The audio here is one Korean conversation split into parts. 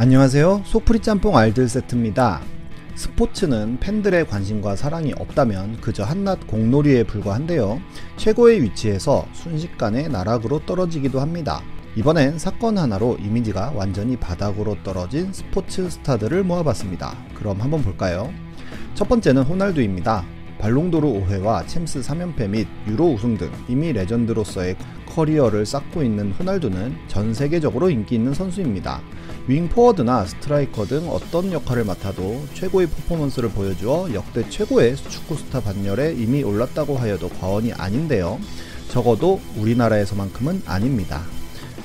안녕하세요. 소프리 짬뽕 알들 세트입니다. 스포츠는 팬들의 관심과 사랑이 없다면 그저 한낱 공놀이에 불과한데요. 최고의 위치에서 순식간에 나락으로 떨어지기도 합니다. 이번엔 사건 하나로 이미지가 완전히 바닥으로 떨어진 스포츠 스타들을 모아봤습니다. 그럼 한번 볼까요? 첫 번째는 호날두입니다. 발롱도르 5회와 챔스 3연패 및 유로 우승 등 이미 레전드로서의 커리어를 쌓고 있는 호날두는 전 세계적으로 인기 있는 선수입니다. 윙 포워드나 스트라이커 등 어떤 역할을 맡아도 최고의 퍼포먼스를 보여주어 역대 최고의 축구 스타 반열에 이미 올랐다고 하여도 과언이 아닌데요. 적어도 우리나라에서만큼은 아닙니다.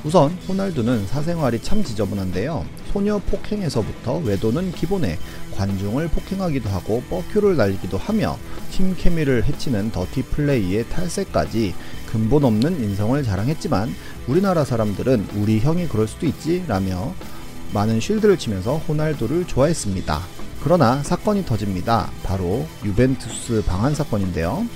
우선 호날두는 사생활이 참 지저분한데요. 소녀 폭행에서부터 외도는 기본에 관중을 폭행하기도 하고 fuck you를 날리기도 하며 팀 케미를 해치는 더티 플레이의 탈세까지 근본 없는 인성을 자랑했지만 우리나라 사람들은 우리 형이 그럴 수도 있지 라며 많은 쉴드를 치면서 호날두를 좋아했습니다. 그러나 사건이 터집니다. 바로 유벤투스 방한 사건인데요.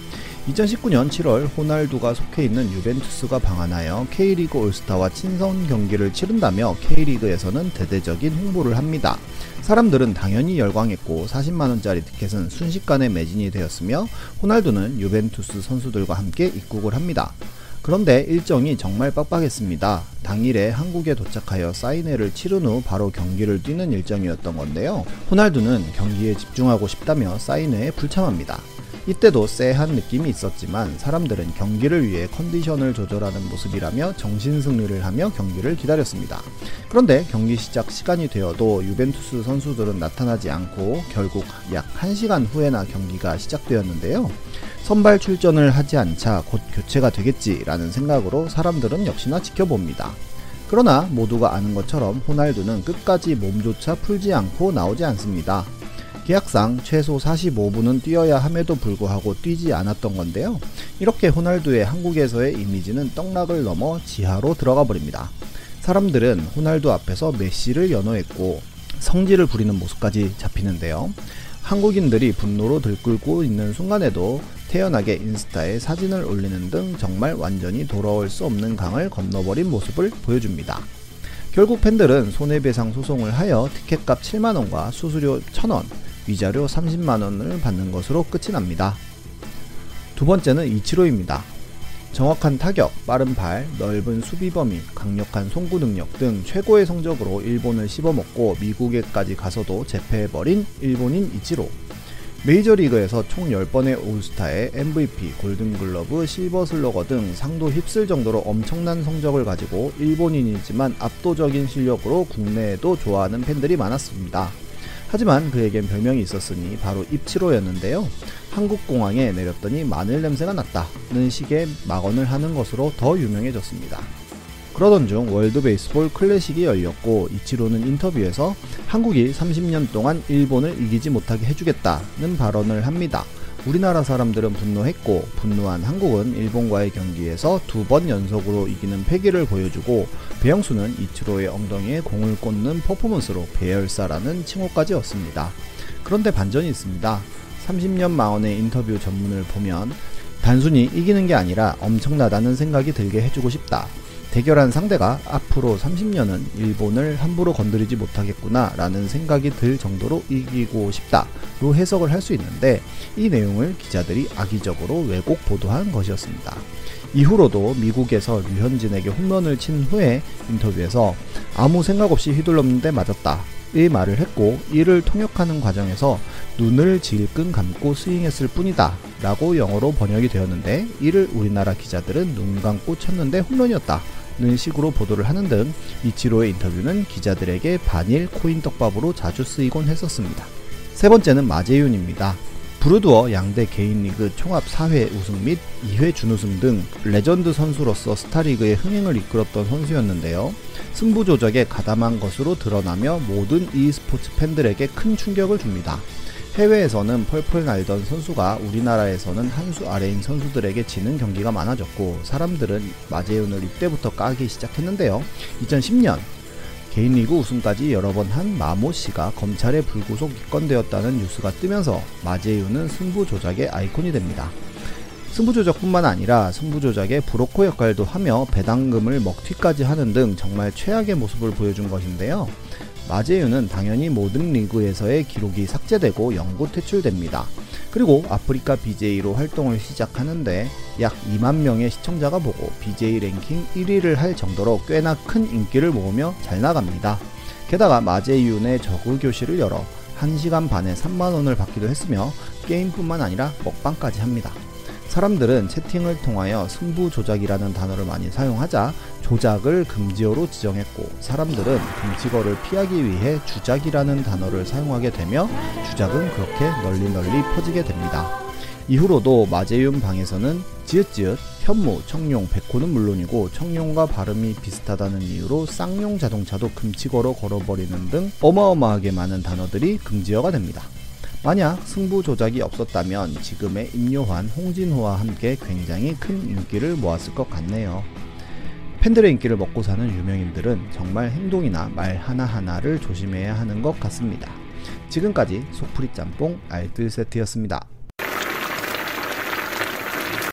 2019년 7월 호날두가 속해 있는 유벤투스가 방한하여 K리그 올스타와 친선 경기를 치른다며 K리그에서는 대대적인 홍보를 합니다. 사람들은 당연히 열광했고 40만원짜리 티켓은 순식간에 매진이 되었으며 호날두는 유벤투스 선수들과 함께 입국을 합니다. 그런데 일정이 정말 빡빡했습니다. 당일에 한국에 도착하여 사인회를 치른 후 바로 경기를 뛰는 일정이었던 건데요. 호날두는 경기에 집중하고 싶다며 사인회에 불참합니다. 이때도 쎄한 느낌이 있었지만 사람들은 경기를 위해 컨디션을 조절하는 모습이라며 정신승리를 하며 경기를 기다렸습니다. 그런데 경기 시작 시간이 되어도 유벤투스 선수들은 나타나지 않고 결국 약 1시간 후에나 경기가 시작되었는데요. 선발 출전을 하지 않자 곧 교체가 되겠지라는 생각으로 사람들은 역시나 지켜봅니다. 그러나 모두가 아는 것처럼 호날두는 끝까지 몸조차 풀지 않고 나오지 않습니다. 계약상 최소 45분은 뛰어야 함에도 불구하고 뛰지 않았던 건데요. 이렇게 호날두의 한국에서의 이미지는 떡락을 넘어 지하로 들어가 버립니다. 사람들은 호날두 앞에서 메시를 연호했고 성질을 부리는 모습까지 잡히는데요. 한국인들이 분노로 들끓고 있는 순간에도 태연하게 인스타에 사진을 올리는 등 정말 완전히 돌아올 수 없는 강을 건너버린 모습을 보여줍니다. 결국 팬들은 손해배상 소송을 하여 티켓값 7만원과 수수료 1,000원, 위자료 30만원을 받는 것으로 끝이 납니다. 두 번째는 이치로입니다. 정확한 타격, 빠른 발, 넓은 수비 범위, 강력한 송구 능력 등 최고의 성적으로 일본을 씹어먹고 미국에까지 가서도 재패해버린 일본인 이치로. 메이저리그에서 총 10번의 올스타에 MVP, 골든글러브, 실버슬러거 등 상도 휩쓸 정도로 엄청난 성적을 가지고 일본인이지만 압도적인 실력으로 국내에도 좋아하는 팬들이 많았습니다. 하지만 그에겐 별명이 있었으니 바로 입치로였는데요. 한국공항에 내렸더니 마늘 냄새가 났다는 식의 막언을 하는 것으로 더 유명해졌습니다. 그러던 중 월드 베이스볼 클래식이 열렸고 이치로는 인터뷰에서 한국이 30년 동안 일본을 이기지 못하게 해주겠다는 발언을 합니다. 우리나라 사람들은 분노했고 분노한 한국은 일본과의 경기에서 두 번 연속으로 이기는 패기를 보여주고 배영수는 이치로의 엉덩이에 공을 꽂는 퍼포먼스로 배열사라는 칭호까지 얻습니다. 그런데 반전이 있습니다. 30년 마언의 인터뷰 전문을 보면 단순히 이기는 게 아니라 엄청나다는 생각이 들게 해주고 싶다. 대결한 상대가 앞으로 30년은 일본을 함부로 건드리지 못하겠구나 라는 생각이 들 정도로 이기고 싶다로 해석을 할 수 있는데 이 내용을 기자들이 악의적으로 왜곡 보도한 것이었습니다. 이후로도 미국에서 류현진에게 홈런을 친 후에 인터뷰에서 아무 생각 없이 휘둘렀는데 맞았다. 의 말을 했고 이를 통역하는 과정에서 눈을 질끈 감고 스윙했을 뿐이다 라고 영어로 번역이 되었는데 이를 우리나라 기자들은 눈 감고 쳤는데 홈런이었다 는 식으로 보도를 하는 등 이치로의 인터뷰는 기자들에게 반일 코인 떡밥으로 자주 쓰이곤 했었습니다. 세 번째는 마재윤입니다. 브루드워 양대 개인 리그 총합 4회 우승 및 2회 준우승 등 레전드 선수로서 스타리그의 흥행을 이끌었던 선수였는데요. 승부 조작에 가담한 것으로 드러나며 모든 e스포츠 팬들에게 큰 충격을 줍니다. 해외에서는 펄펄 날던 선수가 우리나라에서는 한 수 아래인 선수들에게 지는 경기가 많아졌고 사람들은 마재윤을 이때부터 까기 시작했는데요. 2010년 개인 리그 우승까지 여러 번 한 마모 씨가 검찰에 불구속 입건되었다는 뉴스가 뜨면서 마재윤은 승부 조작의 아이콘이 됩니다. 승부 조작뿐만 아니라 승부 조작의 브로커 역할도 하며 배당금을 먹튀까지 하는 등 정말 최악의 모습을 보여준 것인데요. 마제유는 당연히 모든 리그에서의 기록이 삭제되고 영구 퇴출됩니다. 그리고 아프리카 BJ로 활동을 시작하는데 약 2만 명의 시청자가 보고 BJ 랭킹 1위를 할 정도로 꽤나 큰 인기를 모으며 잘 나갑니다. 게다가 마제이윤의 저그 교실을 열어 1시간 반에 3만원을 받기도 했으며 게임뿐만 아니라 먹방까지 합니다. 사람들은 채팅을 통하여 승부 조작이라는 단어를 많이 사용하자 조작을 금지어로 지정했고 사람들은 금지어를 피하기 위해 주작이라는 단어를 사용하게 되며 주작은 그렇게 널리 널리 퍼지게 됩니다. 이후로도 마제윤 방에서는 지읒지읒, 현무, 청룡, 백호는 물론이고 청룡과 발음이 비슷하다는 이유로 쌍용 자동차도 금지어로 걸어버리는 등 어마어마하게 많은 단어들이 금지어가 됩니다. 만약 승부 조작이 없었다면 지금의 임요환, 홍진호와 함께 굉장히 큰 인기를 모았을 것 같네요. 팬들의 인기를 먹고 사는 유명인들은 정말 행동이나 말 하나하나를 조심해야 하는 것 같습니다. 지금까지 소프리 짬뽕 알뜰 세트였습니다.